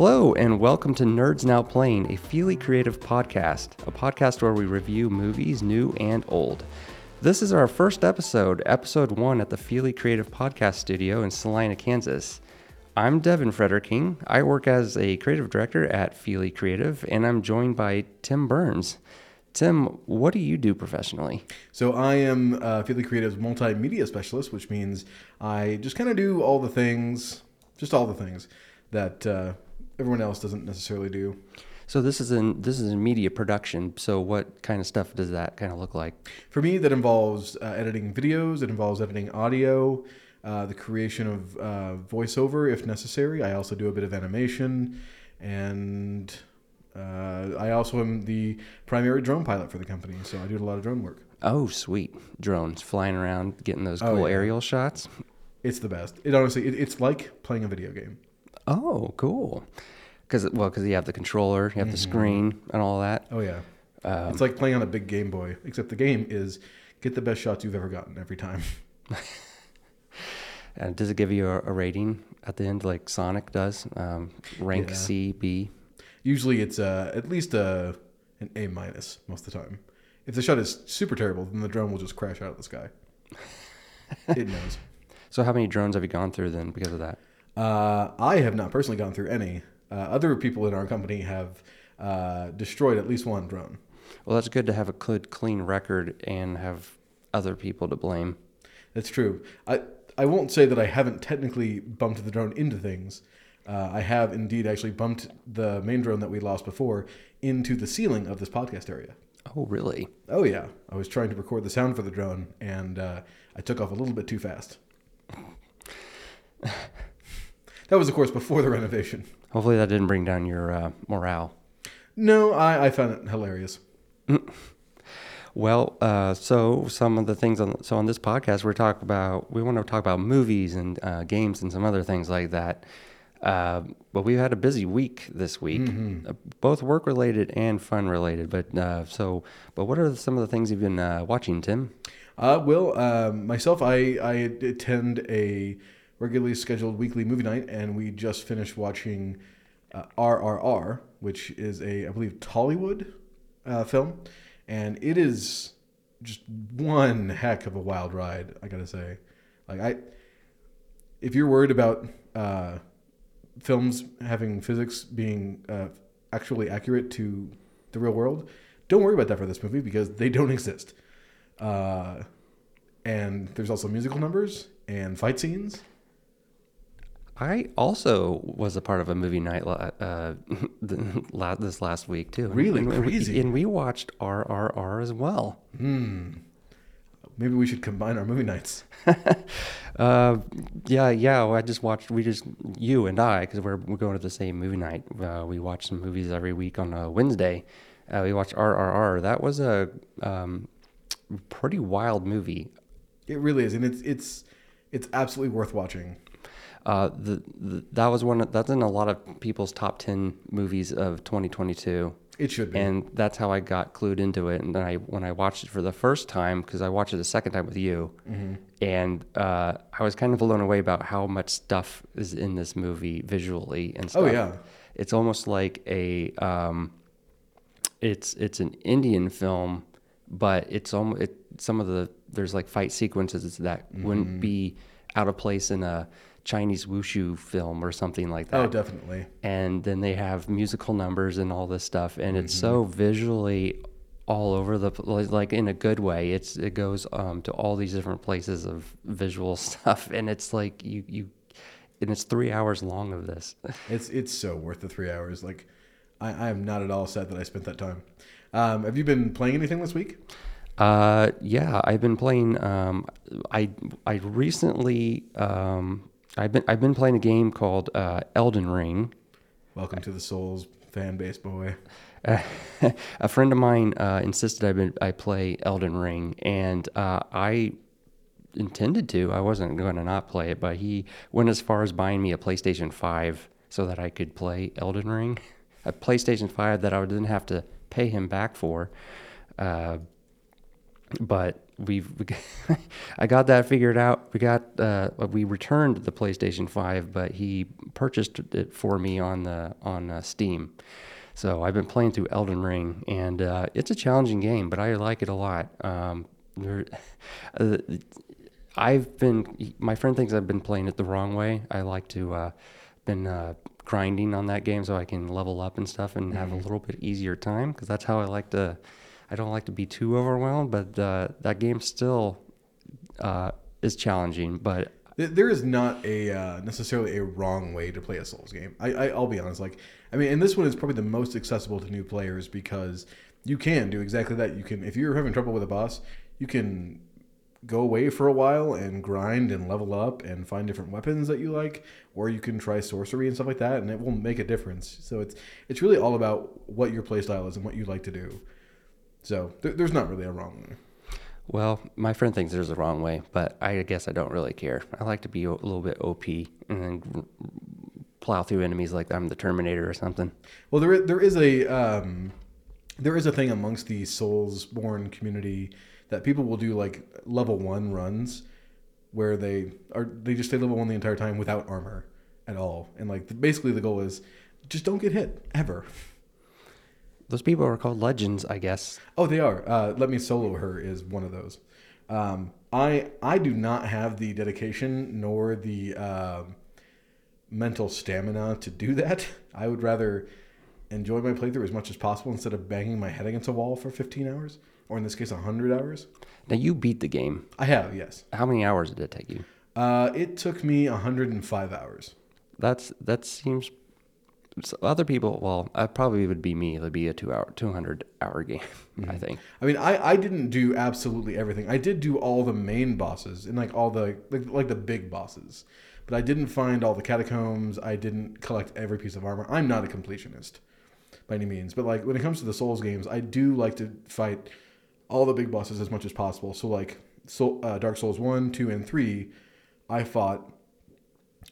Hello, and welcome to Nerds Now Playing, a Feely Creative podcast, a podcast where we review movies, new and old. This is our first episode, episode one at the Feely Creative Podcast Studio in Salina, Kansas. I'm Devin Frederking. I work as a creative director at Feely Creative, and I'm joined by Tim Burns. Tim, what do you do professionally? So I am uh, Feely Creative's multimedia specialist, which means I just kind of do all the things, just all the things that uh, everyone else doesn't necessarily do. So this is in this is in media production. So what kind of stuff does that kind of look like? For me, that involves uh, editing videos. It involves editing audio, uh, the creation of uh, voiceover if necessary. I also do a bit of animation, and uh, I also am the primary drone pilot for the company. So I do a lot of drone work. Oh, sweet drones flying around, getting those Oh, cool yeah. aerial shots. It's the best. It honestly, it, it's like playing a video game. Oh, cool. Because well, because you have the controller, you have the screen, and all that. Oh yeah, Um, it's like playing on a big Game Boy. Except the game is get the best shots you've ever gotten every time. And does it give you a, a rating at the end, like Sonic does? Um, rank Yeah. C, B. Usually it's uh, at least a an A minus most of the time. If the shot is super terrible, then the drone will just crash out of the sky. it knows. So how many drones have you gone through then because of that? Uh, I have not personally gone through any. Uh, other people in our company have uh, destroyed at least one drone. Well, that's good to have a good, clean record and have other people to blame. That's true. I I won't say that I haven't technically bumped the drone into things. Uh, I have indeed actually bumped the main drone that we lost before into the ceiling of this podcast area. Oh, really? Oh yeah, I was trying to record the sound for the drone, and uh, I took off a little bit too fast. that was, of course, before the renovation. Hopefully that didn't bring down your uh, morale. No, I, I found it hilarious. Well, uh, so some of the things on so on this podcast we're talking about we want to talk about movies and uh, games and some other things like that. Uh, but we've had a busy week this week, uh, both work related and fun related. But uh, so, but what are some of the things you've been uh, watching, Tim? Uh, well, um, myself, I, I attend a regularly scheduled weekly movie night, and we just finished watching uh, RRR, which is a, I believe, Tollywood uh, film, and it is just one heck of a wild ride. I gotta say, like I, if you're worried about uh, films having physics being uh, actually accurate to the real world, don't worry about that for this movie because they don't exist. Uh, and there's also musical numbers and fight scenes. I also was a part of a movie night uh, this last week too. Really? and we, Crazy. and we watched RRR as well. Hmm. Maybe we should combine our movie nights. Uh, yeah, yeah. I just watched. We just you and I because we're we're going to the same movie night. Uh, we watch some movies every week on a Wednesday. Uh, we watched RRR. That was a um, pretty wild movie. It really is, and it's it's it's absolutely worth watching. Uh, the, the that was one. Of, that's in a lot of people's top ten movies of 2022. It should be. and that's how I got clued into it. And then I, when I watched it for the first time, because I watched it the second time with you, Mm-hmm. and uh, I was kind of blown away about how much stuff is in this movie visually and stuff. Oh, yeah. it's almost like a, um, it's it's an Indian film, but it's almost it, some of the there's like fight sequences that Mm-hmm. wouldn't be out of place in a Chinese wushu film or something like that oh, definitely. and then they have musical numbers and all this stuff and it's so visually all over the like- like in a good way it's it goes um, to all these different places of visual stuff and it's like you you and it's three hours long of this It's it's so worth the three hours. Like, I, I am not at all sad that I spent that time. Um, have you been playing anything this week? uh yeah i've been playing um i i recently um i've been i've been playing a game called uh elden ring Welcome to the Souls fan base, boy. Uh, a friend of mine uh, insisted I, been, I play Elden Ring, and uh, I intended to. I wasn't going to not play it, but he went as far as buying me a PlayStation 5 so that I could play Elden Ring. A PlayStation 5 that I didn't have to pay him back for. But we've we, I got that figured out. We got uh, we returned the PlayStation Five, but he purchased it for me on the on uh, Steam. So I've been playing through Elden Ring, and uh, it's a challenging game, but I like it a lot. Um, there, uh, I've been my friend thinks I've been playing it the wrong way. I like to uh, been uh, grinding on that game so I can level up and stuff and have a little bit easier time because that's how I like to. I don't like to be too overwhelmed, but uh, that game still uh, is challenging. But There is not a uh, necessarily a wrong way to play a Souls game. I, I I'll be honest. Like I mean, and this one is probably the most accessible to new players because you can do exactly that. You can if you're having trouble with a boss, you can go away for a while and grind and level up and find different weapons that you like, or you can try sorcery and stuff like that, and it will make a difference. So it's it's really all about what your playstyle is and what you like to do. So there, there's not really a wrong way. well, my friend thinks there's a wrong way, but I guess I don't really care. I like to be a little bit OP and then plow through enemies like I'm the Terminator or something. Well, there is, there is a um, there is a thing amongst the Soulsborne community that people will do like level one runs where they are they just stay level one the entire time without armor at all, and like basically the goal is just don't get hit ever. Those people are called legends, I guess. Oh, they are. Uh, Let me solo her is one of those. Um, I I do not have the dedication nor the um mental stamina to do that. I would rather enjoy my playthrough as much as possible instead of banging my head against a wall for 15 hours, or in this case, 100 hours. Now you beat the game. I have, yes. How many hours did it take you? Uh, it took me 105 hours. That's that seems. So Other people, well, I probably would be me. It would be a two-hour, two hundred hour game. I think. I mean, I, I didn't do absolutely everything. I did do all the main bosses and like all the like, like the big bosses, but I didn't find all the catacombs. I didn't collect every piece of armor. I'm not a completionist by any means, but like when it comes to the Souls games, I do like to fight all the big bosses as much as possible. So like so uh, Dark Souls one, two, and three, I fought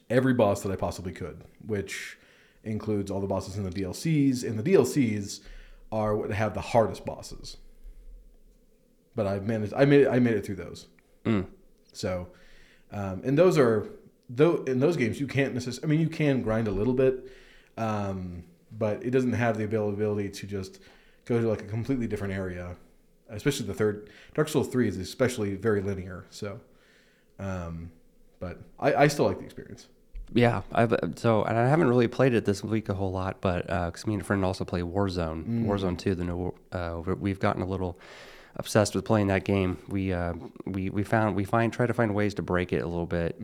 every boss that I possibly could, which includes all the bosses in the DLCs. And the DLCs are what have the hardest bosses. But I've managed. I made. It, I made it through those. Mm. So, um, and those are though in those games you can't necessarily. I mean, you can grind a little bit, um, but it doesn't have the availability to just go to like a completely different area. Especially the third Dark Souls three is especially very linear. So, um, but I, I still like the experience. Yeah, I've so and I haven't really played it this week a whole lot, but because me and a friend also play Warzone, Warzone Two, the new. Uh, we- we've gotten a little obsessed with playing that game. We uh, we we found we find try to find ways to break it a little bit,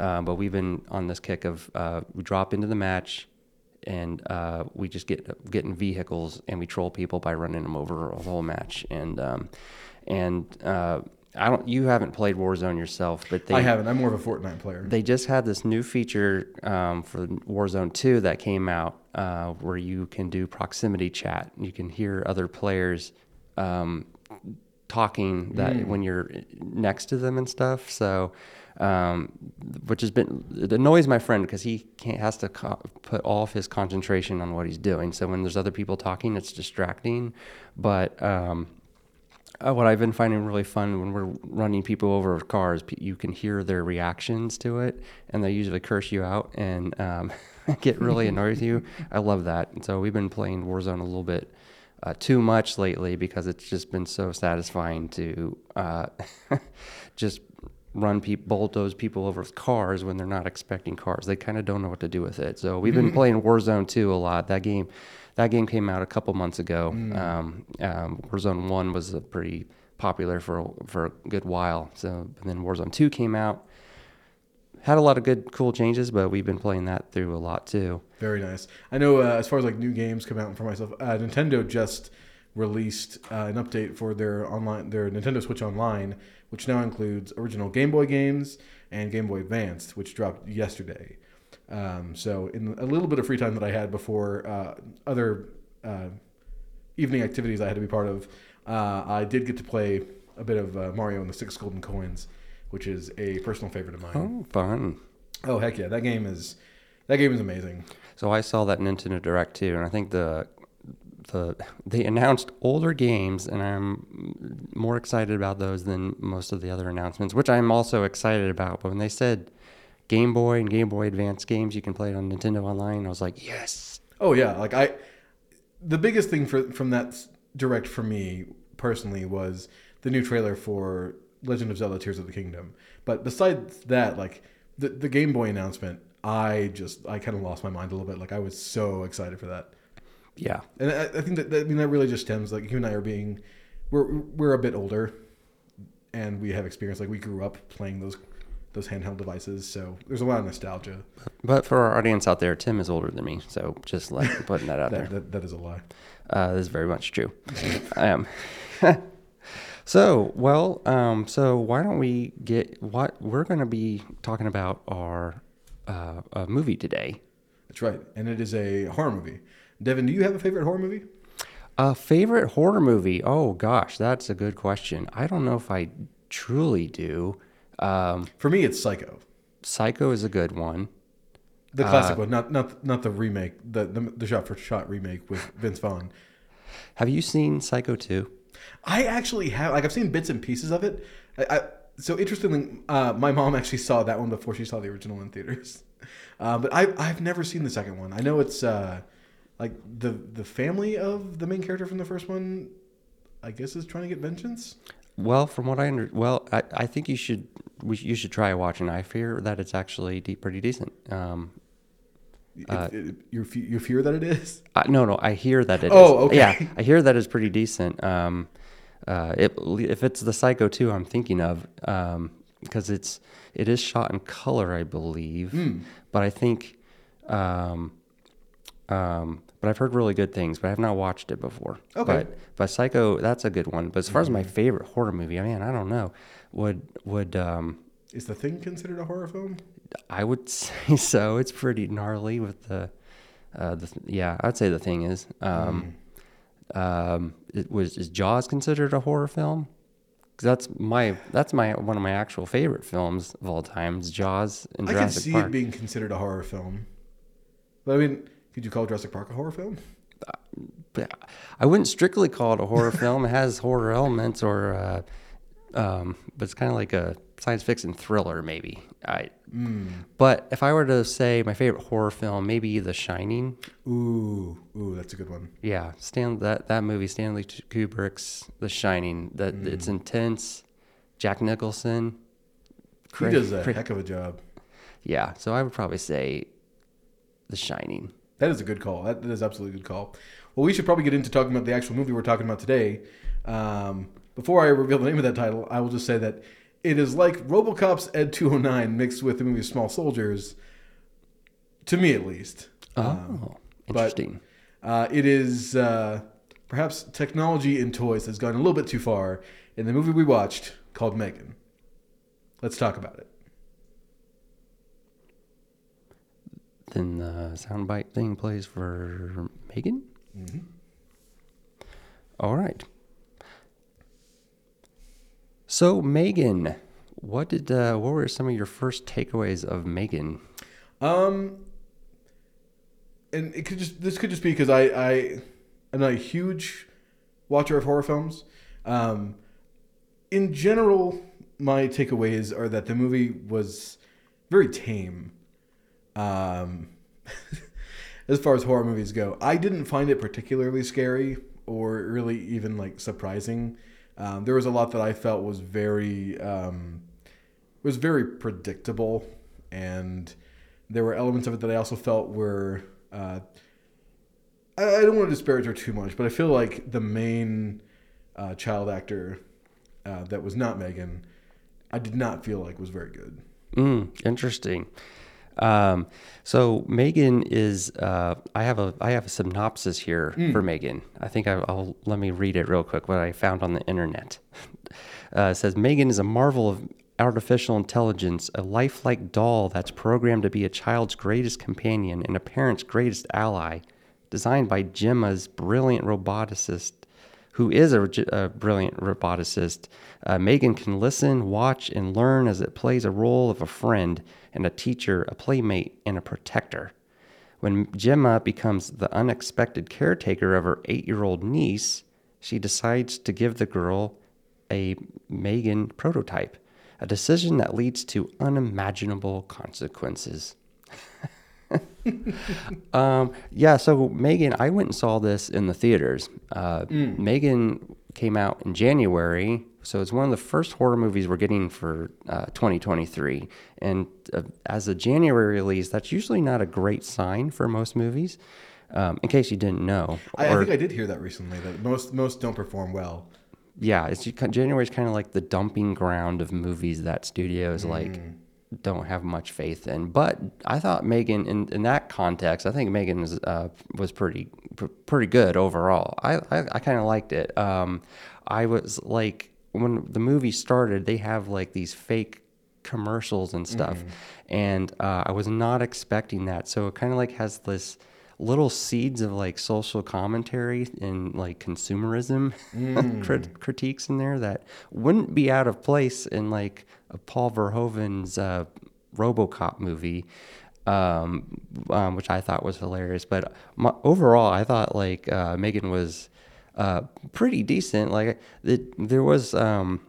um, but we've been on this kick of uh, we drop into the match. And uh, we just get get in vehicles and we troll people by running them over a whole match. And um, and uh, I don't. You haven't played Warzone yourself, but they, I haven't. I'm more of a Fortnite player. they just had this new feature um, for Warzone 2 that came out uh, where you can do proximity chat. You can hear other players um, talking that when you're next to them and stuff. So, um, which has been it annoys my friend because he can't has to co- put all of his concentration on what he's doing. So when there's other people talking, it's distracting. But um, uh, what I've been finding really fun when we're running people over with cars, you can hear their reactions to it, and they usually curse you out and um, get really annoyed with you. I love that. And so we've been playing Warzone a little bit uh, too much lately because it's just been so satisfying to uh, just run people, bulldoze people over with cars when they're not expecting cars. They kind of don't know what to do with it. So we've been playing Warzone 2 a lot. That game, that game came out a couple months ago. Um, um, Warzone 1 was pretty popular for for a good while. So and then Warzone 2 came out. Had a lot of good, cool changes, but we've been playing that through a lot too. Very nice. I know uh, as far as like new games come out for myself, uh, Nintendo just released uh, an update for their online their Nintendo Switch Online, which now includes original Game Boy games and Game Boy Advanced, which dropped yesterday. Um, so in a little bit of free time that I had before uh, other uh, evening activities I had to be part of, uh, I did get to play a bit of uh, Mario and the Six Golden Coins, which is a personal favorite of mine. Oh, fun! Oh heck yeah, that game is that game is amazing. So I saw that Nintendo Direct too, and I think the the they announced older games, and I'm more excited about those than most of the other announcements, which I'm also excited about. But when they said Game Boy and Game Boy Advance games you can play it on Nintendo Online, I was like, yes. Oh yeah, like I, the biggest thing for from that direct for me personally was the new trailer for Legend of Zelda: Tears of the Kingdom. But besides that, like the the Game Boy announcement, I just I kind of lost my mind a little bit. Like I was so excited for that, Yeah, and I, I think that, that I mean that really just stems like you and I are being, we're we're a bit older, and we have experience. Like we grew up playing those those handheld devices, so there's a lot of nostalgia. but for our audience out there, Tim is older than me, so just like putting that out there. That, that, that is a lie. Uh, this is very much true. I am. so, well, um, so why don't we get what we're going to be talking about our uh, uh, movie today? That's right, and it is a horror movie. Devin, do you have a favorite horror movie? A favorite horror movie? Oh gosh, that's a good question. I don't know if I truly do. Um, For me, it's Psycho, Psycho is a good one. the classic one, not not not the remake, the the, the shot for shot remake with Vince Vaughn. Have you seen Psycho 2? I actually have, like, I've seen bits and pieces of it. I, I, so interestingly, uh, my mom actually saw that one before she saw the original in theaters. Uh, but I, I've never seen the second one. I know it's uh, like the the family of the main character from the first one. I guess is trying to get vengeance. Well, from what I under, well, I, I think you should we, you should try watching. I fear that it's actually de- pretty decent. Um, It- it- you you fear that it is. I, no, no, I hear that it is. Oh, okay. Yeah, I hear that it's pretty decent. Um, uh, it, if it's the Psycho 2 I'm thinking of, um, because it's it is shot in color, I believe. Hmm. But I think, um, um, but I've heard really good things, but I have not watched it before. Okay. But but Psycho, that's a good one. But as far as my favorite horror movie, I mean, I don't know. Would would um, Is the thing considered a horror film? I would say so. It's pretty gnarly with the, uh, the yeah. I'd say the thing is, um, um, it was is Jaws considered a horror film? 'Cause that's my that's my one of my actual favorite films of all time. Jaws and I can see Park. it being considered a horror film. But I mean, could you call Jurassic Park a horror film? But I wouldn't strictly call it a horror film. It has horror elements, or uh, um, but it's kind of like a science fiction thriller, maybe. I, but if I were to say my favorite horror film, maybe The Shining. Ooh, ooh, that's a good one. Yeah, Stan that that movie Stanley Kubrick's The Shining. That it's intense. Jack Nicholson. He does a cra- heck of a job. Yeah, so I would probably say The Shining. That is a good call. That, that is absolutely a good call. Well, we should probably get into talking about the actual movie we're talking about today. Um, before I reveal the name of that title, I will just say that it is like RoboCop's Ed 209 mixed with the movie Small Soldiers, to me at least. Oh, Um, interesting. Uh, it is uh, perhaps technology in toys has gone a little bit too far in the movie we watched called Megan. Let's talk about it. Then the soundbite thing plays for Megan. Mm-hmm. All right. So Megan, what did uh, what were some of your first takeaways of Megan? Um, and it could just this could just be because I I am not a huge watcher of horror films. Um, in general, my takeaways are that the movie was very tame. Um, as far as horror movies go, I didn't find it particularly scary or really even like surprising. Um, there was a lot that I felt was very um, was very predictable, and there were elements of it that I also felt were. Uh, I, I don't want to disparage her too much, but I feel like the main uh, child actor uh, that was not Megan, I did not feel like was very good. Mm, interesting. Um, so Megan is. Uh, I have a I have a synopsis here for Megan. I think I, I'll let me read it real quick. What I found on the internet uh, it says Megan is a marvel of artificial intelligence, a lifelike doll that's programmed to be a child's greatest companion and a parent's greatest ally. Designed by Gemma's brilliant roboticist who is a, a brilliant roboticist, uh, Megan can listen, watch, and learn as it plays a role of a friend and a teacher, a playmate, and a protector. When Gemma becomes the unexpected caretaker of her eight year old niece, she decides to give the girl a Megan prototype, a decision that leads to unimaginable consequences. um, yeah, so Megan, I went and saw this in the theaters. Uh, Megan came out in January, so it's one of the first horror movies we're getting for uh, 2023. And uh, as a January release, that's usually not a great sign for most movies. Um, in case you didn't know, I, I think I did hear that recently. That most most don't perform well. yeah, it's January is kind of like the dumping ground of movies that studios like don't have much faith in. But I thought Megan, in, in that context, I think Megan was uh, was pretty pr- pretty good overall. I I, I kind of liked it. Um, I was like when the movie started, they have like these fake commercials and stuff, and uh, I was not expecting that. So it kind of like has this little seeds of like social commentary and like consumerism crit- critiques in there that wouldn't be out of place in like a Paul Verhoeven's uh, RoboCop movie, um, um, which I thought was hilarious. But my, overall, I thought like uh, Megan was uh, pretty decent. Like it, there was. Um,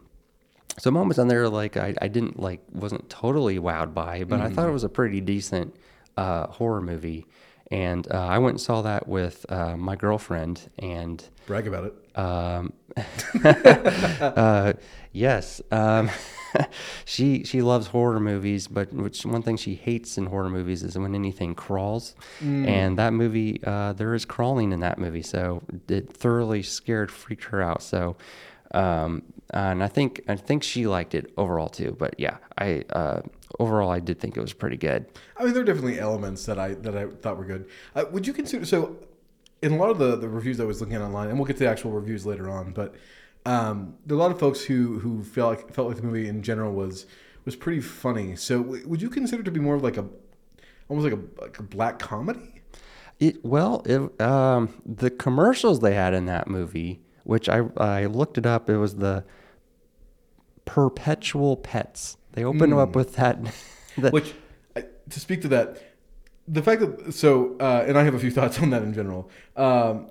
some moments on there like I, I didn't like wasn't totally wowed by but i thought it was a pretty decent uh, horror movie and uh, i went and saw that with uh, my girlfriend and Brag about it. um, uh, yes um, she she loves horror movies but which one thing she hates in horror movies is when anything crawls and that movie uh, there is crawling in that movie so it thoroughly scared freaked her out so um, and I think I think she liked it overall too. But yeah, I uh, overall I did think it was pretty good. I mean, there are definitely elements that I that I thought were good. Uh, would you consider so? In a lot of the, the reviews I was looking at online, and we'll get to the actual reviews later on, but um, there are a lot of folks who who felt like felt like the movie in general was was pretty funny. So, w- would you consider it to be more of like a almost like a like a black comedy? It well, it, um, the commercials they had in that movie, which I I looked it up, it was the Perpetual Pets. They opened up with that. the, Which, to speak to that, the fact that so, uh, and I have a few thoughts on that in general. Um,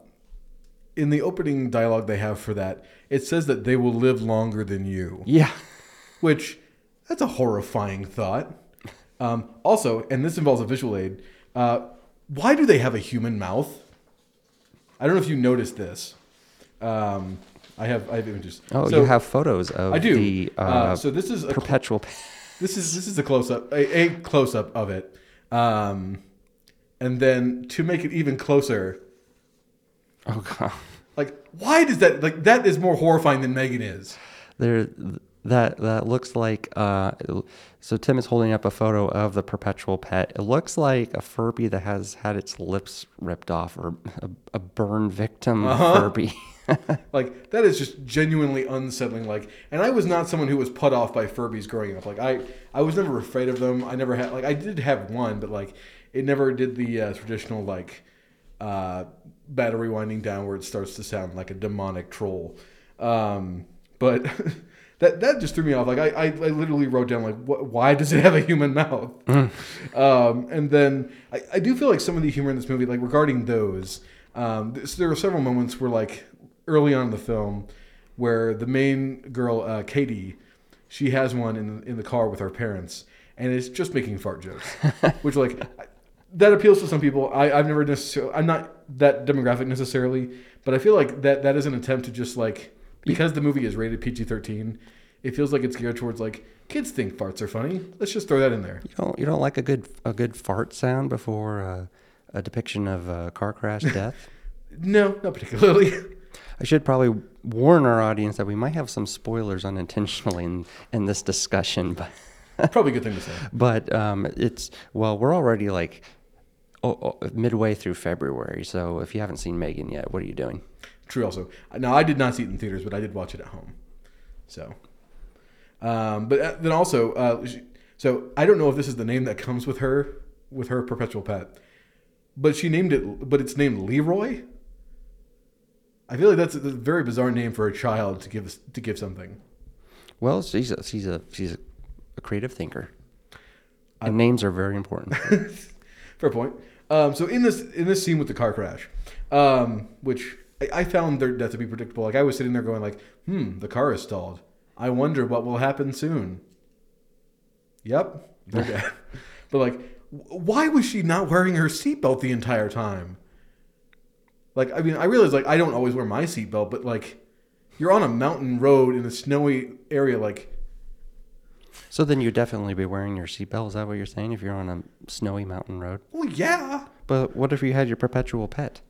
in the opening dialogue they have for that, it says that they will live longer than you. yeah, which that's a horrifying thought. Um, also, and this involves a visual aid. Uh, why do they have a human mouth? I don't know if you noticed this. Um, I have I have images. Oh, So, you have photos of I do. the uh, uh, so this is a, cl- perpetual. Pe- this is this is a close up a, a close up of it. Um, and then to make it even closer, oh god, like why does that like that is more horrifying than Megan is. there that that looks like. Uh, so Tim is holding up a photo of the perpetual pet. It looks like a Furby that has had its lips ripped off, or a, a burn victim Uh-huh. Furby. Like that is just genuinely unsettling. Like, and I was not someone who was put off by Furbies growing up. Like, I I was never afraid of them. I never had like I did have one, but like it never did the uh, traditional like uh, battery winding down where it starts to sound like a demonic troll. Um, but that that just threw me off. Like I I, I literally wrote down like why does it have a human mouth? um, and then I, I do feel like some of the humor in this movie, like regarding those, um, there were several moments where like early on in the film where the main girl uh, Cady, she has one in in the car with her parents, and it's just making fart jokes, which like that appeals to some people. I, I've never necessarily I'm not that demographic necessarily, but I feel like that that is an attempt to just like because the movie is rated PG thirteen, it feels like it's geared towards like kids think farts are funny. Let's just throw that in there. You don't you don't like a good a good fart sound before uh, a depiction of a car crash death? No, not particularly. I should probably warn our audience that we might have some spoilers unintentionally in, in this discussion, but Probably a good thing to say. but um, it's well we're already like oh, oh, midway through February, so if you haven't seen Megan yet, what are you doing? True. Also, now I did not see it in theaters, but I did watch it at home. So, um, but uh, then also, uh, so I don't know if this is the name that comes with her with her perpetual pet, but she named it, but it's named Leroy. I feel like that's a, that's a very bizarre name for a child to give to give something. Well, she's a, she's a she's a, creative thinker, and names are very important. Fair point. Um, so in this in this scene with the car crash, um, which I, I found their death to be predictable. Like I was sitting there going like, hmm, the car is stalled. I wonder what will happen soon. Yep, they're dead. but like, why was she not wearing her seatbelt the entire time? Like, I mean, I realize like I don't always wear my seatbelt, but like, you're on a mountain road in a snowy area, like. So then you'd definitely be wearing your seatbelt. Is that what you're saying? If you're on a snowy mountain road. Well, yeah. But what if you had your perpetual pet?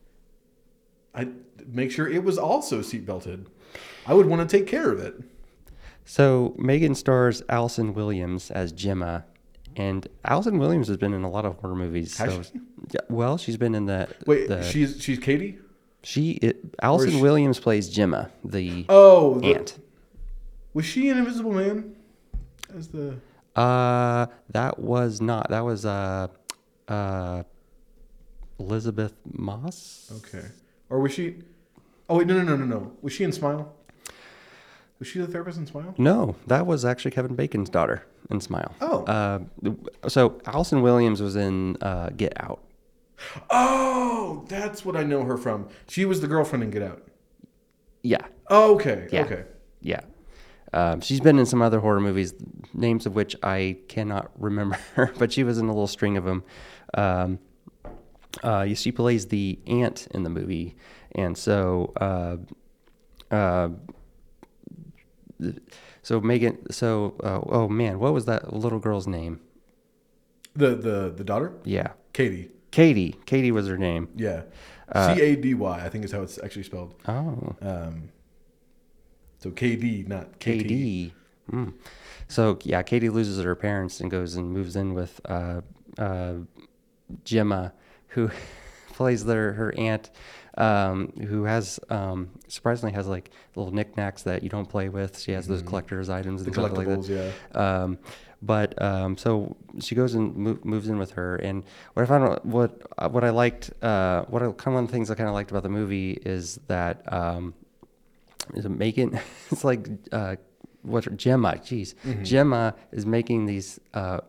I'd make sure it was also seatbelted. I would want to take care of it. So Megan stars Allison Williams as Gemma, and Allison Williams has been in a lot of horror movies. Has so, she? yeah, well, she's been in the Wait, the, she's she's Cady. she it, Allison she- Williams plays Gemma, the Oh, the, aunt. was she an Invisible Man? As the Uh, that was not. That was uh, uh, Elisabeth Moss. okay, or was she? Oh wait, no, no, no, no, no. Was she in Smile? Was she the therapist in Smile? No, that was actually Kevin Bacon's daughter in Smile. Oh. Uh, so Allison Williams was in uh, Get Out. Oh, that's what I know her from. She was the girlfriend in Get Out. Yeah, Oh, okay, Yeah. okay. yeah. Um, she's been in some other horror movies, names of which I cannot remember, but she was in a little string of them. Um, uh, she plays the aunt in the movie, and so uh, uh, so Megan. So uh, oh man, what was that little girl's name? The the the daughter, Yeah, Cady. Cady. Cady was her name. Yeah, Uh, C A D Y. I think is how it's actually spelled. Oh, Um, so K D, not K T. KD. Mm. So yeah, Cady loses her parents and goes and moves in with uh, uh, Gemma, who plays their her aunt, um, who has um, surprisingly has like little knickknacks that you don't play with. She has those collector's items Mm-hmm. The and stuff like that. collectibles, yeah. Um, but um, so she goes and mo- moves in with her, and what I found what uh, what I liked, uh, what I, kind of one of the things I kind of liked about the movie is that um, is it making it's like uh, what Gemma, jeez, Gemma is making these uh,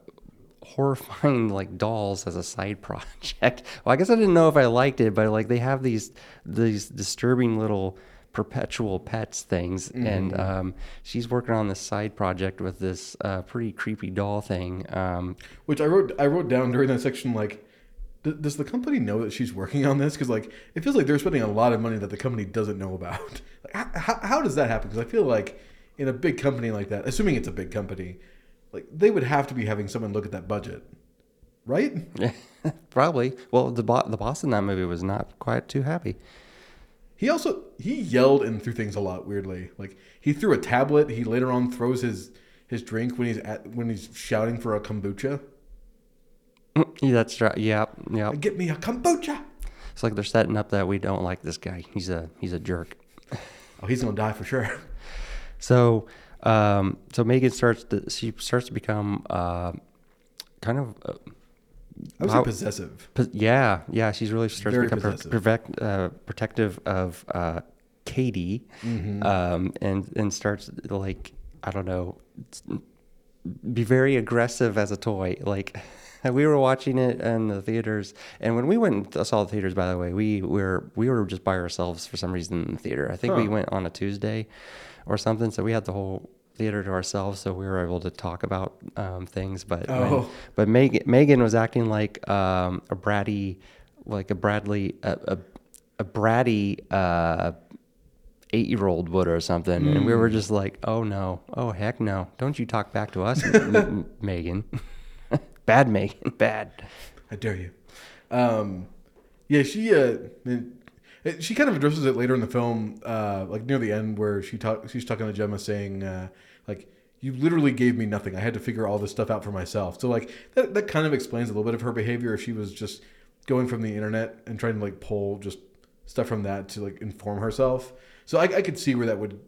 horrifying like dolls as a side project. Well, I guess I didn't know if I liked it, but like they have these these disturbing little perpetual pets things and um, she's working on this side project with this uh, pretty creepy doll thing um, Which I wrote I wrote down during that section like does the company know that she's working on this? Because like it feels like they're spending a lot of money that the company doesn't know about. Like, how, how, how does that happen? Because I feel like in a big company like that, assuming it's a big company, like they would have to be having someone look at that budget, right? Yeah, probably well the, bo- the boss in that movie was not quite too happy He also he yelled and threw things a lot weirdly. Like he threw a tablet. He later on throws his his drink when he's at when he's shouting for a kombucha. Mm, yeah, that's right yeah yeah Get me a kombucha. it's like they're setting up that we don't like this guy he's a he's a jerk Oh, he's gonna die for sure. So, um, so Megan starts to she starts to become uh, kind of uh, I was How- possessive. pos- yeah yeah she's really starts Very to become protect, uh, protective of uh, Cady, Mm-hmm. um, and and starts like I don't know be very aggressive as a toy like. We were watching it in the theaters, and when we went and saw the theaters, by the way, we were we were just by ourselves for some reason in the theater. I think we went on a Tuesday or something, so we had the whole theater to ourselves, so we were able to talk about um, things. But when- Oh. but Megan Megan was acting like um, a bratty, like a Bradley a a, a bratty uh, eight year old would or something, and we were just like, oh no, oh heck no, don't you talk back to us, Megan, bad Megan, bad. I dare you. Um, yeah, she uh, it- she kind of addresses it later in the film, uh, like near the end, where she talk she's talking to Gemma, saying uh, like, "You literally gave me nothing. I had to figure all this stuff out for myself." So like that that kind of explains a little bit of her behavior. If she was just going from the internet and trying to like pull just stuff from that to like inform herself. So I, I could see where that would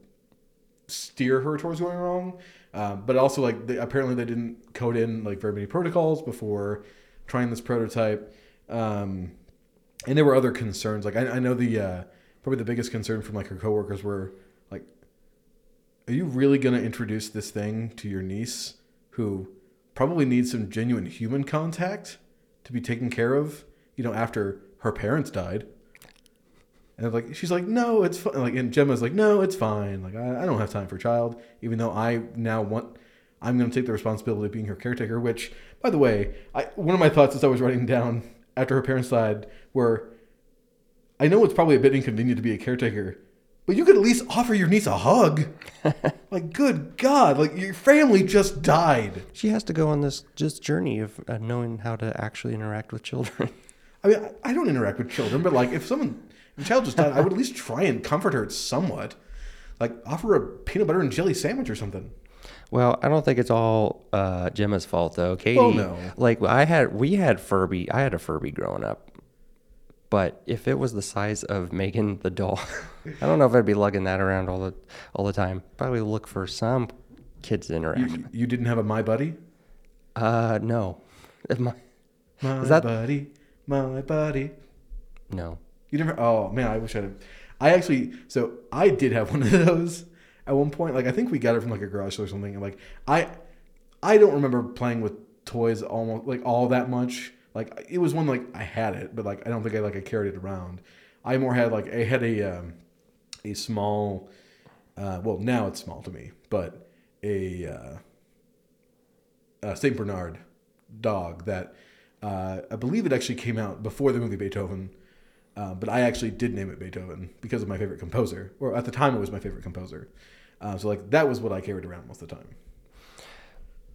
steer her towards going wrong. Um, but also, like, they, apparently they didn't code in like very many protocols before trying this prototype. Um, and there were other concerns. Like, I, I know the uh, probably the biggest concern from like her coworkers were like, "Are you really to introduce this thing to your niece, who probably needs some genuine human contact to be taken care of, you know, after her parents died. And like she's like, no, it's fine. Like, and Gemma's like, no, it's fine. Like, I, I don't have time for a child, even though I now want, I'm going to take the responsibility of being her caretaker. Which, by the way, I one of my thoughts as I was writing down after her parents died were, I know it's probably a bit inconvenient to be a caretaker, but you could at least offer your niece a hug. like, good God, like your family just died. She has to go on this just journey of uh, knowing how to actually interact with children. I mean, I, I don't interact with children, but like if someone, if a child just died, I would at least try and comfort her somewhat. Like offer a peanut butter and jelly sandwich or something. Well, I don't think it's all uh, Gemma's fault though. Cady, Well, no. like I had, we had Furby. I had a Furby growing up, but if it was the size of Megan the doll, I don't know if I'd be lugging that around all the all the time. Probably look for some kids to interact. You, you didn't have a my buddy? Uh, no, If my- My Is that- buddy, my buddy. no. You never? Oh man, I wish I'd. Have, I actually, so I did have one of those at one point. Like I think we got it from like a garage sale or something. And like I, I don't remember playing with toys almost like all that much. Like it was one like I had it, but like I don't think I like I carried it around. I more had like I had a um, a small, uh, well now it's small to me, but a, uh, Saint Bernard dog that uh, I believe it actually came out before the movie Beethoven. Uh, but I actually did name it Beethoven because of my favorite composer, or at the time it was my favorite composer. Uh, so like that was what I carried around most of the time.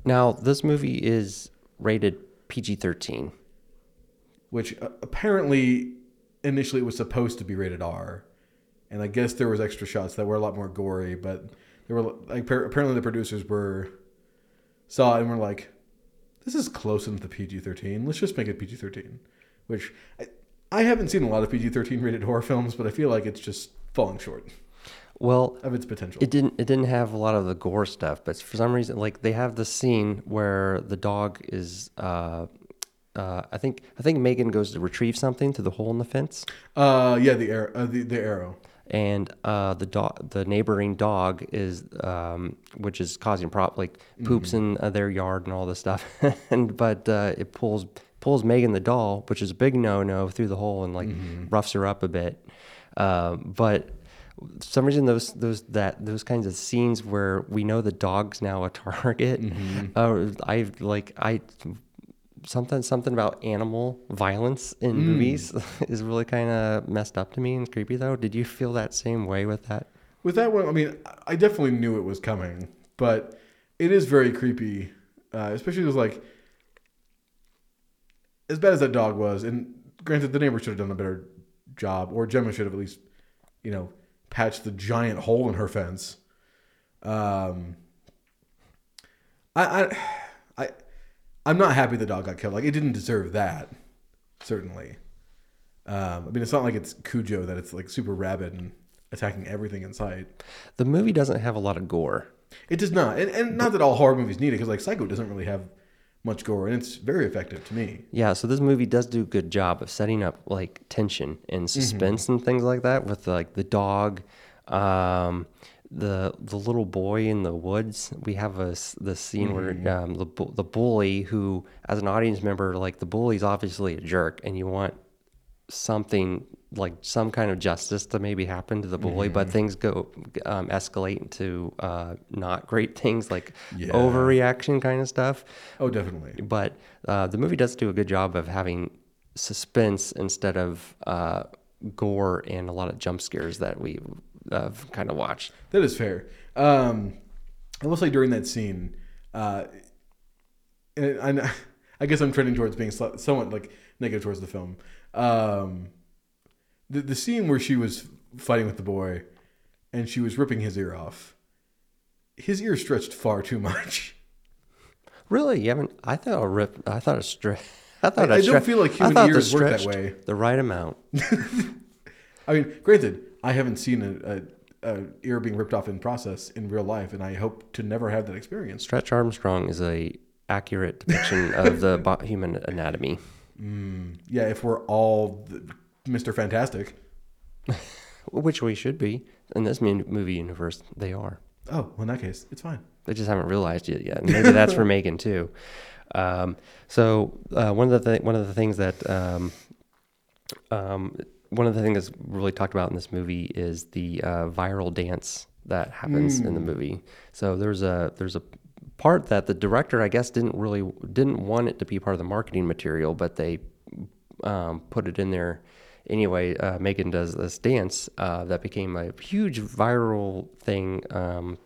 Now this movie is rated PG thirteen. Which uh, apparently initially it was supposed to be rated R, and I guess there was extra shots that were a lot more gory. But there were like appar- apparently the producers were saw it and were like, "This is close enough to PG thirteen. Let's just make it PG thirteen. Which I, I haven't seen a lot of PG thirteen rated horror films, but I feel like it's just falling short Well, of its potential. It didn't. It didn't have a lot of the gore stuff, but for some reason, like they have the scene where the dog is. Uh, uh, I think. I think Megan goes to retrieve something through the hole in the fence, Uh, yeah, the arrow, uh, the, the arrow. and uh, the dog, the neighboring dog, is um, which is causing prop like poops in uh, their yard and all this stuff, and but uh, it pulls pulls Megan the doll, which is a big no no, through the hole and like roughs her up a bit, um, but for some reason those those that those kinds of scenes where we know the dog's now a target uh, i like i something something about animal violence in movies is really kind of messed up to me and creepy though. Did you feel that same way with that? With that one, I mean, I definitely knew it was coming, but it is very creepy, uh, especially with like as bad as that dog was. And granted, the neighbor should have done a better job, or Gemma should have at least, you know, patched the giant hole in her fence. Um, I, I, I, I'm not happy the dog got killed. Like it didn't deserve that, certainly. Um, I mean, it's not like it's Cujo that it's like super rabid and attacking everything in sight. the movie doesn't have a lot of gore It does not, and, and not that all horror movies need it, because like Psycho doesn't really have much gore, and it's very effective to me. yeah so this movie does do a good job of setting up like tension and suspense and things like that with like the dog um the the little boy in the woods. We have a the scene where um, the the bully who as an audience member like the bully's obviously a jerk and you want something like some kind of justice to maybe happen to the bully but things go um, escalate into uh, not great things like Yeah. overreaction kind of stuff Oh, definitely. but uh, the movie does do a good job of having suspense instead of uh, gore and a lot of jump scares that we have kind of watched. That is fair. Um, I will say during that scene, uh, and I, I guess I'm trending towards being somewhat like negative towards the film. Um, the the scene where she was fighting with the boy, and she was ripping his ear off. His ear stretched far too much. Really, you haven't? I thought a rip. I thought a stretch. I thought I- it I don't feel like I human ears work that way. The right amount. I mean, granted, I haven't seen a, a, a ear being ripped off in process in real life, and I hope to never have that experience. Stretch Armstrong is a accurate depiction of the human anatomy. Mm, yeah, if we're all the, Mr. Fantastic. Which we should be in this movie universe. They are. Oh, well, in that case, it's fine. They just haven't realized it yet. Maybe that's for Megan too. Um, so uh, one of the th- one of the things that um, um, one of the things that's really talked about in this movie is the uh, viral dance that happens in the movie. So there's a there's a part that the director I guess didn't really didn't want it to be part of the marketing material, but they um, put it in there anyway. Uh, Megan does this dance uh, that became a huge viral thing. Um,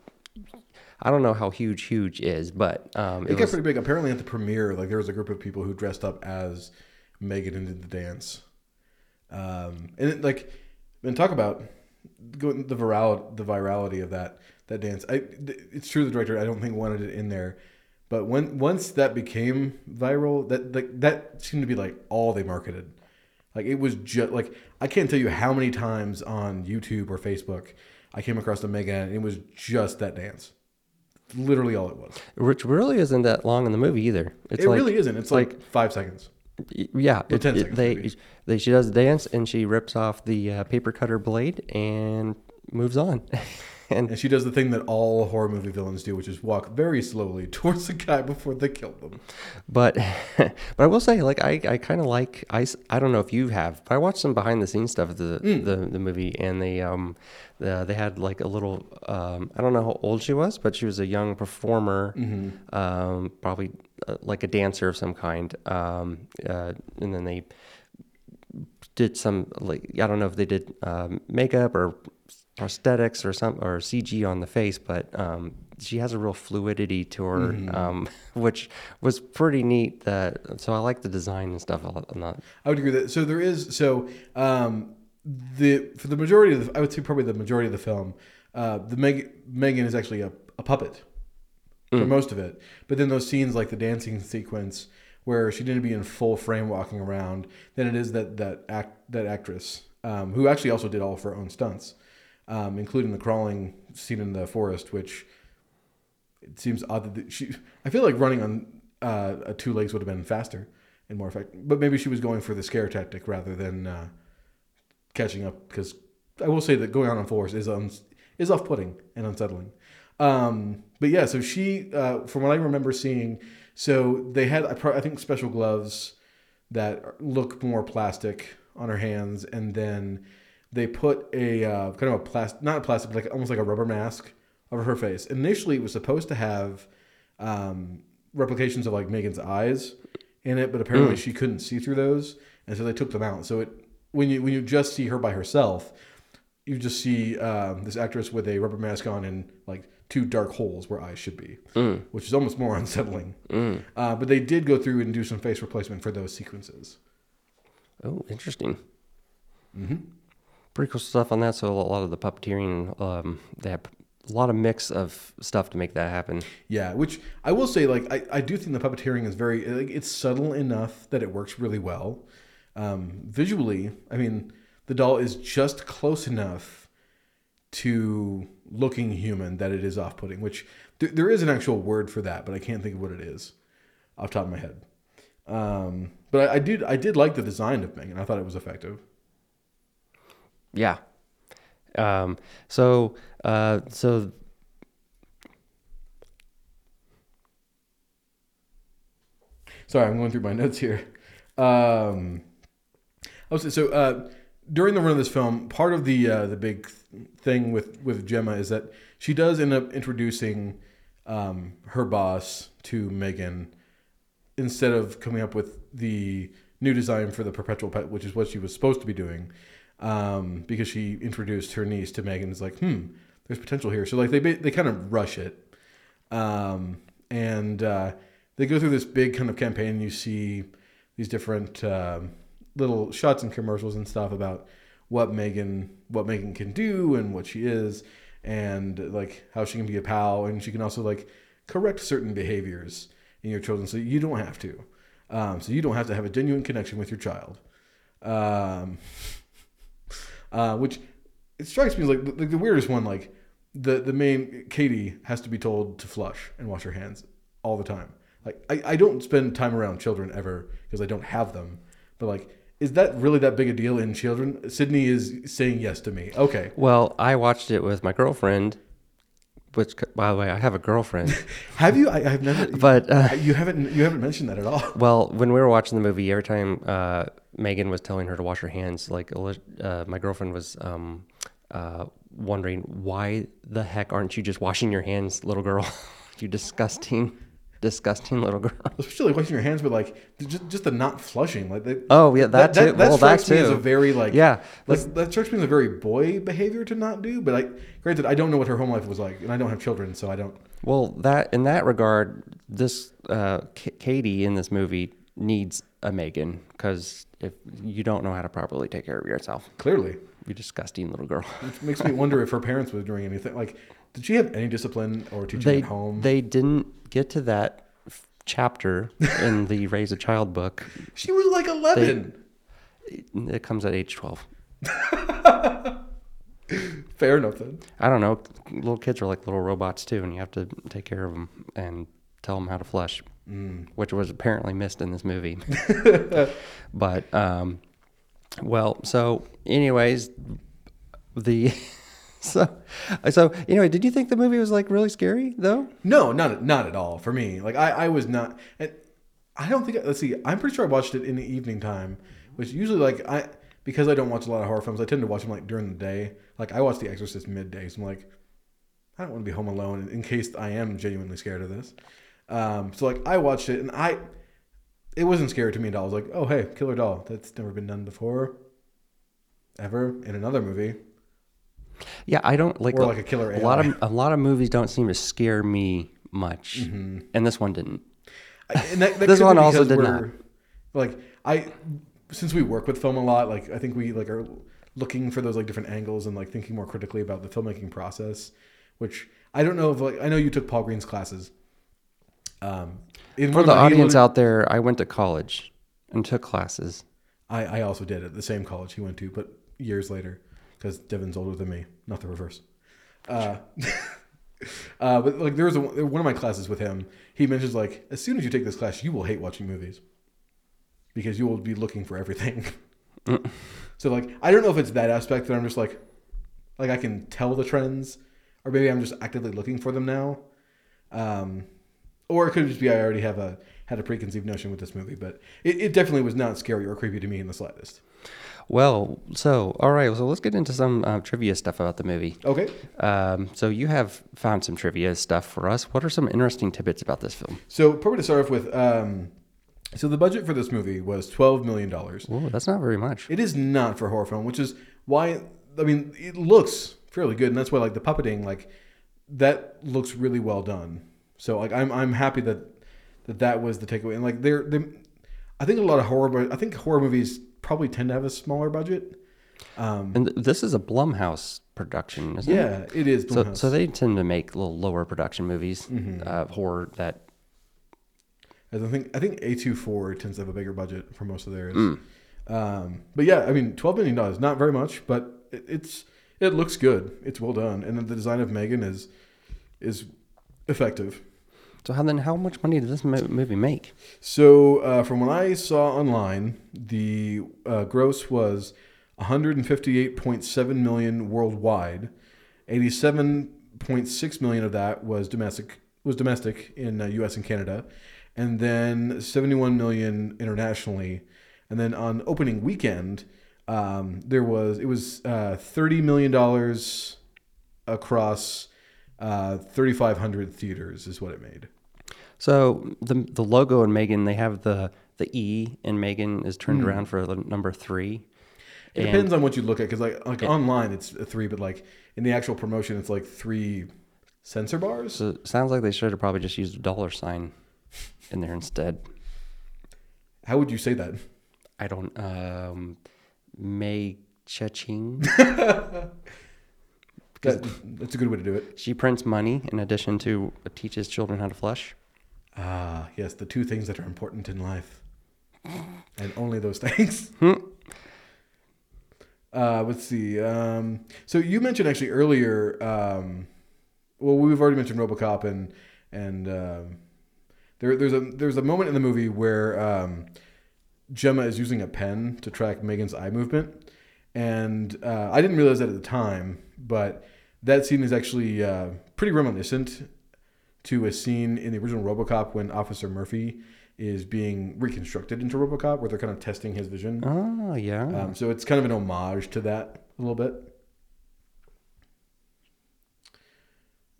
I don't know how huge huge is, but um, It, it got was pretty big. Apparently, at the premiere, like there was a group of people who dressed up as Megan and did the dance. Um, and it, like, and talk about the viral the virality of that that dance. I it's true the director I don't think wanted it in there, but when once that became viral, that like that seemed to be like all they marketed. Like it was just like I can't tell you how many times on YouTube or Facebook I came across a Megan and it was just that dance. Literally all it was. which really isn't that long in the movie either. It's it like, really isn't. It's like, five seconds. Yeah, it, 10 it- seconds they, they she does dance and she rips off the uh, paper cutter blade and moves on. and And she does the thing that all horror movie villains do, which is walk very slowly towards the guy before they kill them. but but I will say like I, I kind of like I, I don't know if you have, but I watched some behind the scenes stuff of the Mm. the, the movie and they um the, they had like a little um I don't know how old she was, but she was a young performer, Mm-hmm. um probably uh, like a dancer of some kind. Um uh, and then they did some like I don't know if they did um, makeup or prosthetics or some or CG on the face, but um, she has a real fluidity to her, Mm-hmm. um, which was pretty neat. That so I like the design and stuff. a lot- I'm not I would agree that. So there is so um, the for the majority of the, I would say probably the majority of the film, uh, the Meg, Megan is actually a, a puppet for most of it. But then those scenes like the dancing sequence where she didn't be in full frame walking around, then it is that that act that actress um, who actually also did all of her own stunts, um, including the crawling scene in the forest, which it seems odd that she. I feel like running on uh, two legs would have been faster and more effective, but maybe she was going for the scare tactic rather than uh, catching up. Because I will say that going on on fours is un- is off putting and unsettling. Um, but yeah, so she, uh, from what I remember seeing, so they had I think special gloves that look more plastic on her hands, and then they put a uh, kind of a plastic, not a plastic, but like almost like a rubber mask over her face. Initially, it was supposed to have um, replications of like Megan's eyes in it, but apparently she couldn't see through those, and so they took them out. So it when you when you just see her by herself, you just see um, this actress with a rubber mask on and like two dark holes where eyes should be, which is almost more unsettling. Uh, but they did go through and do some face replacement for those sequences. oh interesting. Pretty cool stuff on that. So a lot of the puppeteering, um, they have a lot of mix of stuff to make that happen. Yeah, which I will say, like I, I do think the puppeteering is very like it's subtle enough that it works really well. Um, visually, I mean, the doll is just close enough to looking human that it is off-putting. Which th- there is an actual word for that, but I can't think of what it is off top of my head. Um, but I, I did I did like the design of Megan. I thought it was effective. Yeah. Um, so, uh, so Sorry, I'm going through my notes here. Um, was so uh, during the run of this film, part of the uh, the big thing with with Gemma is that she does end up introducing um, her boss to Megan instead of coming up with the new design for the perpetual pet, which is what she was supposed to be doing, um, because she introduced her niece to Megan. It's like, hmm, there's potential here. So like they they kind of rush it, um, and uh, they go through this big kind of campaign. You see these different um, little shots and commercials and stuff about what Megan what Megan can do and what she is, and like how she can be a pal, and she can also like correct certain behaviors in your children, so you don't have to. Um, so you don't have to have a genuine connection with your child. Um, uh, which it strikes me as like the, the weirdest one. Like the the main Cady has to be told to flush and wash her hands all the time. Like I, I don't spend time around children ever because I don't have them. But like, is that really that big a deal in children? Sydney is saying yes to me. Okay, Well, I watched it with my girlfriend which, by the way, I have a girlfriend. Have you? I, I've never. but uh, you haven't. You haven't mentioned that at all. well, when we were watching the movie, every time uh, Megan was telling her to wash her hands, like uh, my girlfriend was um, uh, wondering why the heck aren't you just washing your hands, little girl? you disgusting, disgusting little girl. Especially washing your hands, but like just, just the not flushing, like Oh yeah, that, too. That, well, that strikes me as a very like Yeah, Like, that strikes me as a very boy behavior to not do. But I, granted, I don't know what her home life was like, and I don't have children, so I don't. Well, that in that regard, this uh, K- Cady in this movie needs a Megan because if you don't know how to properly take care of yourself, Clearly, you disgusting little girl. which makes me wonder if her parents were doing anything. Like, did she have any discipline or teaching they at home? they didn't get to that f- chapter in the Raise a Child book. she was like eleven. It comes at age twelve. Fair enough then. I don't know. Little kids are like little robots too, and you have to take care of them and tell them how to flush, Mm. which was apparently missed in this movie. but um, well, so anyways, the so so anyway, did you think the movie was like really scary though? No, not not at all for me. Like I, I was not. I don't think. Let's see. I'm pretty sure I watched it in the evening time, which usually like I because I don't watch a lot of horror films. I tend to watch them like during the day. Like I watch The Exorcist midday, so I'm like, I don't want to be home alone in case I am genuinely scared of this. Um, so like I watched it and I, it wasn't scary to me at all. I was like, oh hey, killer doll. That's never been done before. Ever in another movie, Yeah, I don't like or like a killer a lot of a lot of movies don't seem to scare me much, and this one didn't. I- and that, that This one also did we're- Like I, since we work with film a lot, like I think we like are looking for those like different angles and like thinking more critically about the filmmaking process. Which I don't know if like I know you took Paul Green's classes. Um, For the of my- he audience out there, I went to college and took classes. I, I also did at the same college he went to, but years later, because Devin's older than me, not the reverse. Uh, uh, but like there was a, one of my classes with him. He mentions like as soon as you take this class, you will hate watching movies because you will be looking for everything. so like I don't know if it's that aspect that I'm just like like I can tell the trends, or maybe I'm just actively looking for them now. Um, or it could just be I already have a had a preconceived notion with this movie, but it, it definitely was not scary or creepy to me in the slightest. Well, so all right, so let's get into some uh, trivia stuff about the movie. Okay, Um, so you have found some trivia stuff for us. What are some interesting tidbits about this film? so probably to start off with, um, so the budget for this movie was twelve million dollars. Whoa, that's not very much. It is not for a horror film, which is why I mean it looks fairly good, and that's why like the puppeting like that looks really well done. So like I'm I'm happy that that that was the takeaway, and like they're they, I think a lot of horror, but I think horror movies probably tend to have a smaller budget. Um, And this is a Blumhouse production, isn't it? yeah, it is. So, Blumhouse. so they tend to make little lower production movies, Mhm. uh, horror that. I think I think A 24 tends to have a bigger budget for most of theirs. Mm. Um, but yeah, I mean, twelve million dollars, not very much, but it, it's it looks good. It's well done, and then the design of Megan is is effective. So how then? How much money did this mo- movie make? So uh, from what I saw online, the uh, gross was 158.7 million worldwide. 87.6 million of that was domestic was domestic in uh, U.S. and Canada, and then 71 million internationally. And then on opening weekend, um, there was it was uh, 30 million dollars across uh, 3,500 theaters is what it made. So the the logo in Megan, they have the the E in Megan is turned Hmm. around for the number three. It And- depends on what you look at, because like like Yeah. online it's a three, but like in the actual promotion it's like three sensor bars. So it sounds like they should have probably just used a dollar sign in there instead. How would you say that? I don't um Mei Cha-ching. that? That's a good way to do it. She prints money in addition to teaches children how to flush. Ah, yes, the two things that are important in life, and only those things. Hmm. Uh, let's see. Um, so you mentioned actually earlier. Um, well, we've already mentioned RoboCop, and and um, there, there's a there's a moment in the movie where um, Gemma is using a pen to track Megan's eye movement, and uh, I didn't realize that at the time, but that scene is actually uh, pretty reminiscent to a scene in the original RoboCop when Officer Murphy is being reconstructed into RoboCop, where they're kind of testing his vision. Oh yeah. Um, so it's kind of an homage to that a little bit.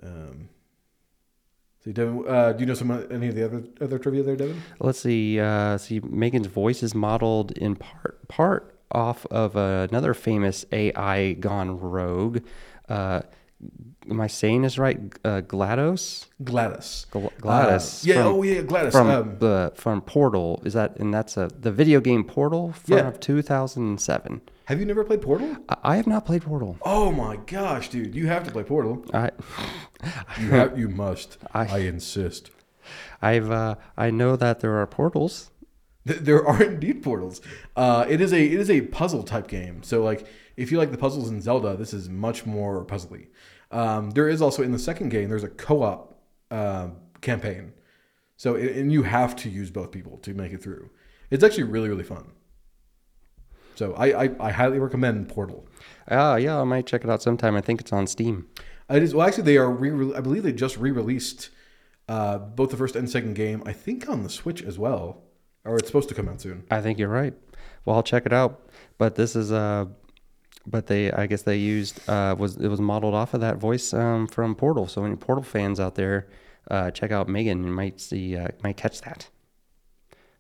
Um, so Devin, uh, do you know some any of the other other trivia there, Devin? Let's see. Uh, see, Megan's voice is modeled in part part off of another famous AI gone rogue. Am I saying this right? Uh, GLaDOS. Gladys. Gl- GLaDOS. Uh, yeah. from- oh yeah, Gladys. From um, the from Portal is that and that's a the video game Portal from Yeah. 2007. have you never played Portal? I, I have not played Portal. Oh my gosh, dude! You have to play Portal. I You have. You must. I- I insist. I've uh, I know that there are portals. Th- There are indeed portals. Uh, it is a it is a puzzle type game. So like if you like the puzzles in Zelda, this is much more puzzly. Um, there is also in the second game there's a co-op uh, campaign. So and and you have to use both people to make it through. It's actually really really fun. So I I, I highly recommend Portal. Ah, yeah, I might check it out sometime. I think it's on Steam. It is well actually they are re I believe they just re-released uh, both the first and second game. I think on the Switch as well, or it's supposed to come out soon. I think you're right. Well, I'll check it out. But this is uh but they I guess they used uh was it was modeled off of that voice um from Portal. So any Portal fans out there, uh check out Megan. You might see uh, might catch that.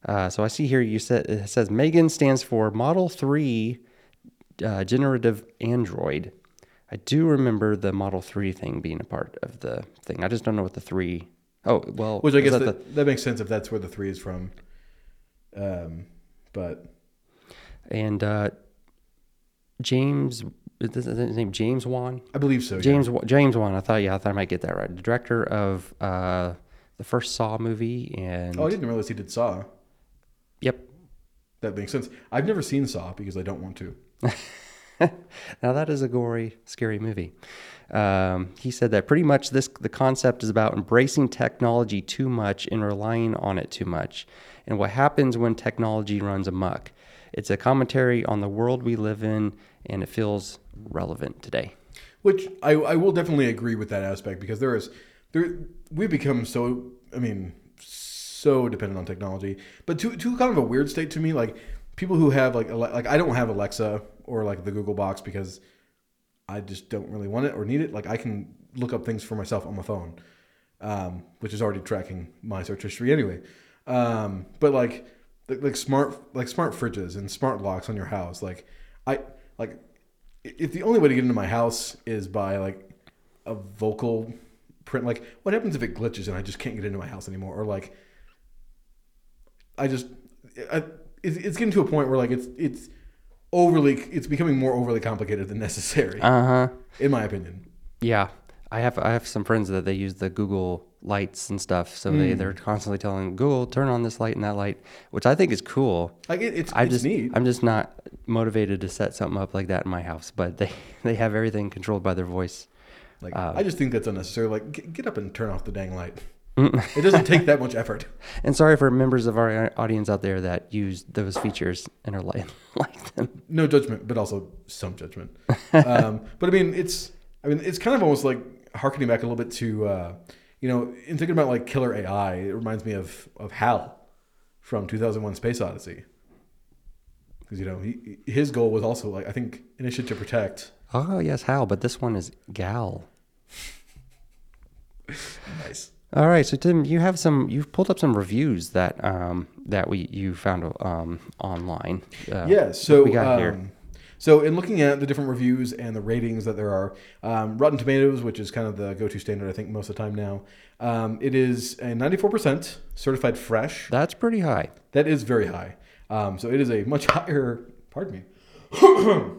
Uh, so I see here you said it says Megan stands for Model Three uh, Generative Android. I do remember the Model Three thing being a part of the thing. I just don't know what the three oh well. Which I guess that that, that, makes sense if that's where the three is from. Um, but and uh, James is this his name James Wan. I believe so. James Wa- James Wan. I thought yeah, I thought I might get that right. The director of uh, the first Saw movie and Oh, I didn't realize he did Saw. yep. That makes sense. I've never seen Saw because I don't want to. Now that is a gory, scary movie. Um, he said that pretty much this the concept is about embracing technology too much and relying on it too much, and what happens when technology runs amok. It's a commentary on the world we live in, and it feels relevant today. Which I, I will definitely agree with that aspect because there is there we've become so I mean so dependent on technology, but to to kind of a weird state to me. Like people who have like like I don't have Alexa or like the Google Box because I just don't really want it or need it. Like I can look up things for myself on my phone, um, which is already tracking my search history anyway. Um, but like, like like smart like smart fridges and smart locks on your house. Like I like if the only way to get into my house is by like a vocal print. Like what happens if it glitches and I just can't get into my house anymore? Or like I just I, it's, it's getting to a point where like it's it's overly it's becoming more overly complicated than necessary Uh huh. in my opinion. Yeah, I have I have some friends that they use the Google lights and stuff, so they they're constantly telling Google turn on this light and that light, which I think is cool. Like it, it's I it's just neat. I'm just not motivated to set something up like that in my house, but they they have everything controlled by their voice. Like uh, I just think that's unnecessary. Like get, get up and turn off the dang light. it doesn't take that much effort. And sorry for members of our audience out there that use those features and are like like them. No judgment, but also some judgment. um, but I mean, it's I mean, it's kind of almost like harkening back a little bit to uh, you know, in thinking about like killer AI. It reminds me of of Hal from 2001: Space Odyssey. Because you know, he, his goal was also like I think initiative to protect. Oh yes, Hal, but this one is Gal. Nice. All right, so Tim, you have some. You've pulled up some reviews that um, that we you found um, online. Uh, yeah. So we got here. So in looking at the different reviews and the ratings that there are, um, Rotten Tomatoes, which is kind of the go-to standard, I think most of the time now, um, it is a 94% certified fresh. That's pretty high. That is very high. Um, so it is a much higher. Pardon me.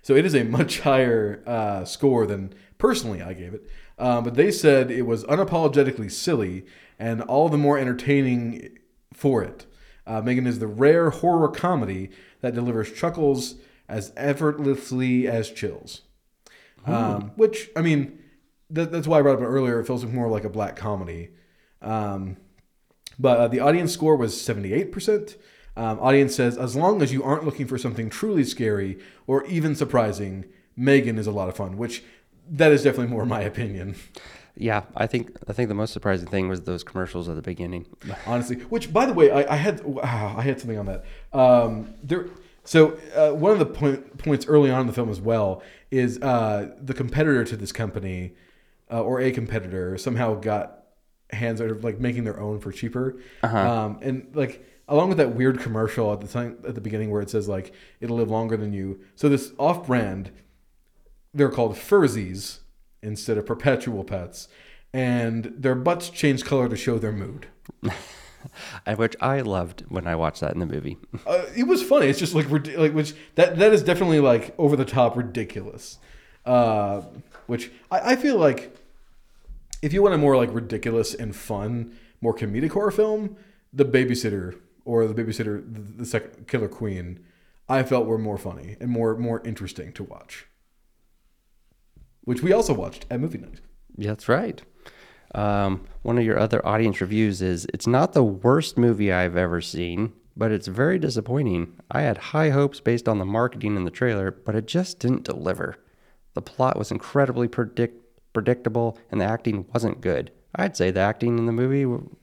so it is a much higher uh, score than personally I gave it. Um, but they said it was unapologetically silly and all the more entertaining for it. Uh, Megan is the rare horror comedy that delivers chuckles as effortlessly as chills. Um, which I mean, that, that's why I brought it up earlier. It feels more like a black comedy. Um, but uh, the audience score was 78%. Um, audience says, as long as you aren't looking for something truly scary or even surprising, Megan is a lot of fun, which that is definitely more my opinion. Yeah, I think I think the most surprising thing was those commercials at the beginning. honestly. Which, by the way, I, I had wow, I had something on that. Um, there. So uh, one of the point, points early on in the film as well is uh, the competitor to this company, uh, or a competitor, somehow got hands out of like making their own for cheaper. Um, and like along with that weird commercial at the time at the beginning where it says like it'll live longer than you. So this off-brand, they're called Furzies instead of perpetual pets, and their butts change color to show their mood. Which I loved when I watched that in the movie. Uh, it was funny. It's just like like which that that is definitely like over the top ridiculous. Uh, which I, I feel like if you want a more like ridiculous and fun, more comedic horror film, The Babysitter or The Babysitter, the, the second Killer Queen, I felt were more funny and more more interesting to watch. Which we also watched at movie night. Yeah, That's right. Um, one of your other audience reviews is it's not the worst movie I've ever seen, but it's very disappointing. I had high hopes based on the marketing in the trailer, but it just didn't deliver. The plot was incredibly predict- predictable, and the acting wasn't good. I'd say the acting in the movie w-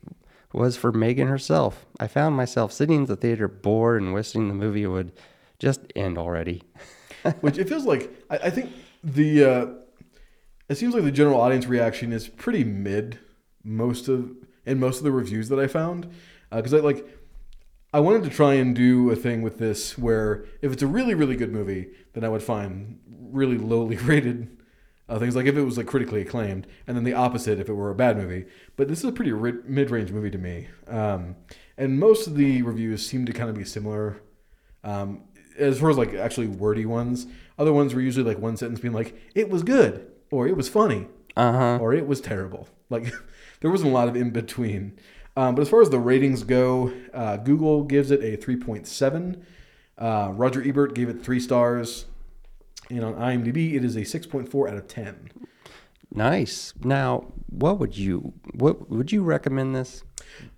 was for Megan herself. I found myself sitting in the theater bored and wishing the movie would just end already. which it feels like I, I think the uh, it seems like the general audience reaction is pretty mid most of in most of the reviews that I found. Because I like I wanted to try and do a thing with this where if it's a really really good movie then I would find really lowly rated uh, things. Like if it was like critically acclaimed and then the opposite if it were a bad movie. But this is a pretty ri- mid-range movie to me. Um, and most of the reviews seem to kind of be similar. Um, as far as like actually wordy ones, other ones were usually like one sentence being like, "It was good," or "It was funny," Uh huh. or "It was terrible." Like there wasn't a lot of in between. Um, but as far as the ratings go, uh, Google gives it a 3.7. Uh, Roger Ebert gave it three stars, and on IMDb it is a 6.4 out of 10. Nice. Now, what would you what would you recommend this?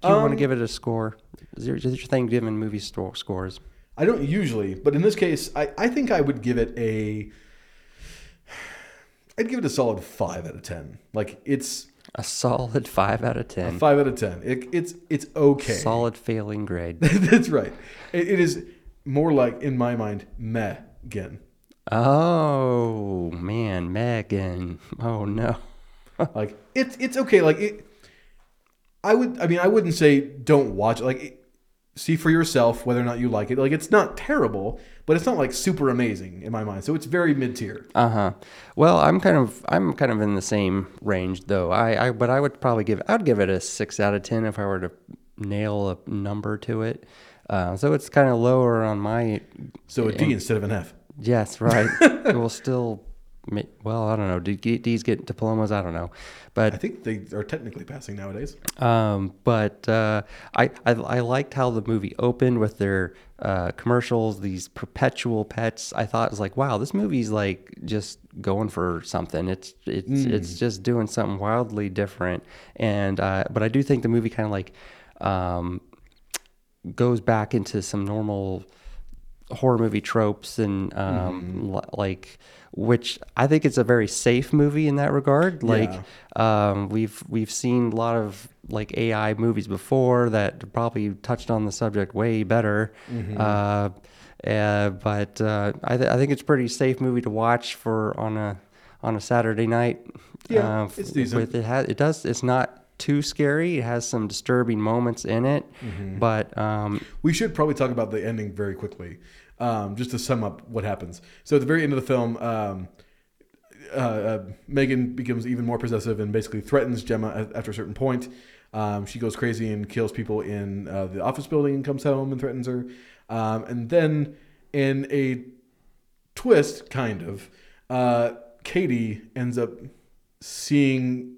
Do you want to Um, give it a score? Is there, is there your thing giving movie store scores? I don't usually, but in this case, I, I think I would give it a. I'd give it a solid five out of ten. Like it's A solid five out of a ten. five out of ten. It, it's it's okay. Solid failing grade. That's right. It, it is more like, in my mind, meh again. oh man, Megan. Oh no. Like it's it's okay. Like it. I would. I mean, I wouldn't say don't watch it. Like it, see for yourself whether or not you like it. Like it's not terrible, but it's not like super amazing in my mind. So it's very mid tier. Uh huh. Well, I'm kind of I'm kind of in the same range though. I, I but I would probably give I'd give it a six out of ten if I were to nail a number to it. Uh, so it's kind of lower on my. So a D instead of an F. Yes, right. it will still. Well, I don't know. Do D's get diplomas? I don't know, but I think they are technically passing nowadays. Um, but uh, I, I I liked how the movie opened with their uh, commercials, these perpetual pets. I thought it was like, wow, this movie's like just going for something. It's it's it's just doing something wildly different. And uh, but I do think the movie kind of like um, goes back into some normal horror movie tropes and um, li- like which I think it's a very safe movie in that regard. Like um, we've we've seen a lot of like AI movies before that probably touched on the subject way better. Uh, uh, but uh, I, th- I think it's a pretty safe movie to watch for on a on a Saturday night. Yeah, Uh, it's decent. With it has it does it's not too scary. It has some disturbing moments in it, but um, We should probably talk about the ending very quickly, um, just to sum up what happens. So at the very end of the film, um, uh, uh, Megan becomes even more possessive and basically threatens Gemma after a certain point. Um, she goes crazy and kills people in uh, the office building and comes home and threatens her. Um, and then, in a twist, kind of, uh, Cady ends up seeing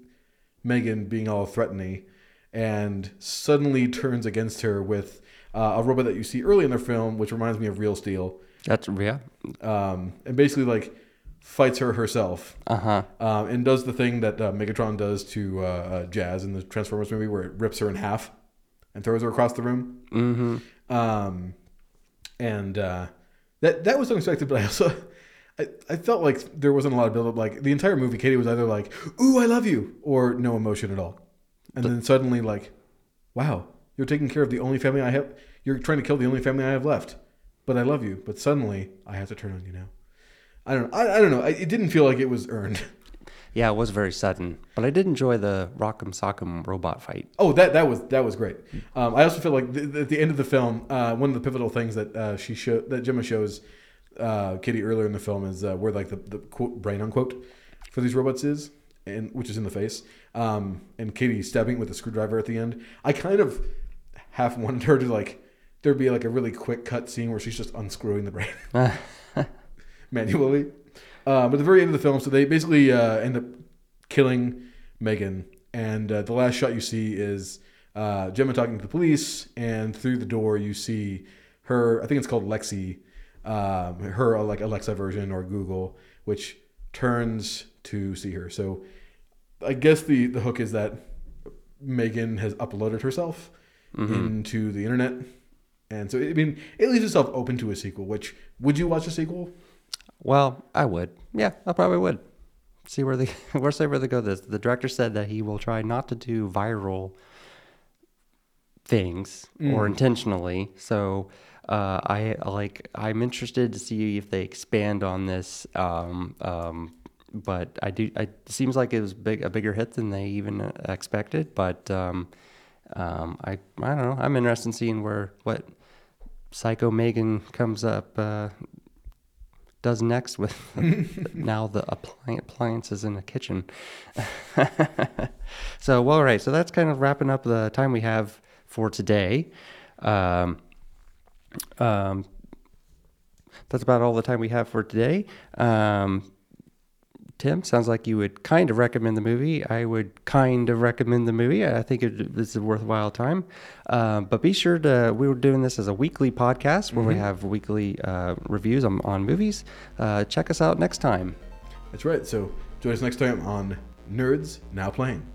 Megan being all threatening and suddenly turns against her with uh, a robot that you see early in the film, which reminds me of Real Steel, that's yeah, um, and basically like fights her herself uh huh, um, and does the thing that uh, Megatron does to uh, uh, Jazz in the Transformers movie, where it rips her in half and throws her across the room. mm-hmm. Um, and uh, that that was unexpected, but I also I, I felt like there wasn't a lot of build up. Like the entire movie, Cady was either like, "Ooh, I love you," or no emotion at all, and then suddenly like, "Wow, you're taking care of the only family I have. You're trying to kill the only family I have left, but I love you. But suddenly I have to turn on you now." I don't know. I, I don't know. I, it didn't feel like it was earned. Yeah, it was very sudden, but I did enjoy the Rock'em Sock'em robot fight. Oh, that that was that was great. Um, I also feel like th- th- at the end of the film, uh, one of the pivotal things that uh, she show that Gemma shows uh, Kitty earlier in the film is uh, where like the, the quote brain unquote for these robots is, and which is in the face, um, and Kitty stabbing it with a screwdriver at the end. I kind of half wanted her to like there'd be like a really quick cut scene where she's just unscrewing the brain manually. Um, at the very end of the film, so they basically uh, end up killing Megan, and uh, the last shot you see is uh, Gemma talking to the police, and through the door you see her. I think it's called Lexi, um, her uh, like Alexa version or Google, which turns to see her. So I guess the the hook is that Megan has uploaded herself into the internet. And so, I mean, it leaves itself open to a sequel. Which would you watch a sequel? Well, I would. Yeah, I probably would. See where they where say where they go. This the director said that he will try not to do viral things or intentionally. So uh, I like I'm interested to see if they expand on this. Um, um, but I do. I, it seems like it was big a bigger hit than they even uh, expected. But um, um, I I don't know. I'm interested in seeing where what Psycho Megan comes up. Uh, does next with now the appli- appliances in the kitchen. so, well, all right. So that's kind of wrapping up the time we have for today. Um, um, that's about all the time we have for today. Um, Tim, sounds like you would kind of recommend the movie. I would kind of recommend the movie. I think it, it's a worthwhile time. Um, but be sure to, we were doing this as a weekly podcast where we have weekly uh, reviews on, on movies. Uh, check us out next time. That's right. So join us next time on Nerds Now Playing.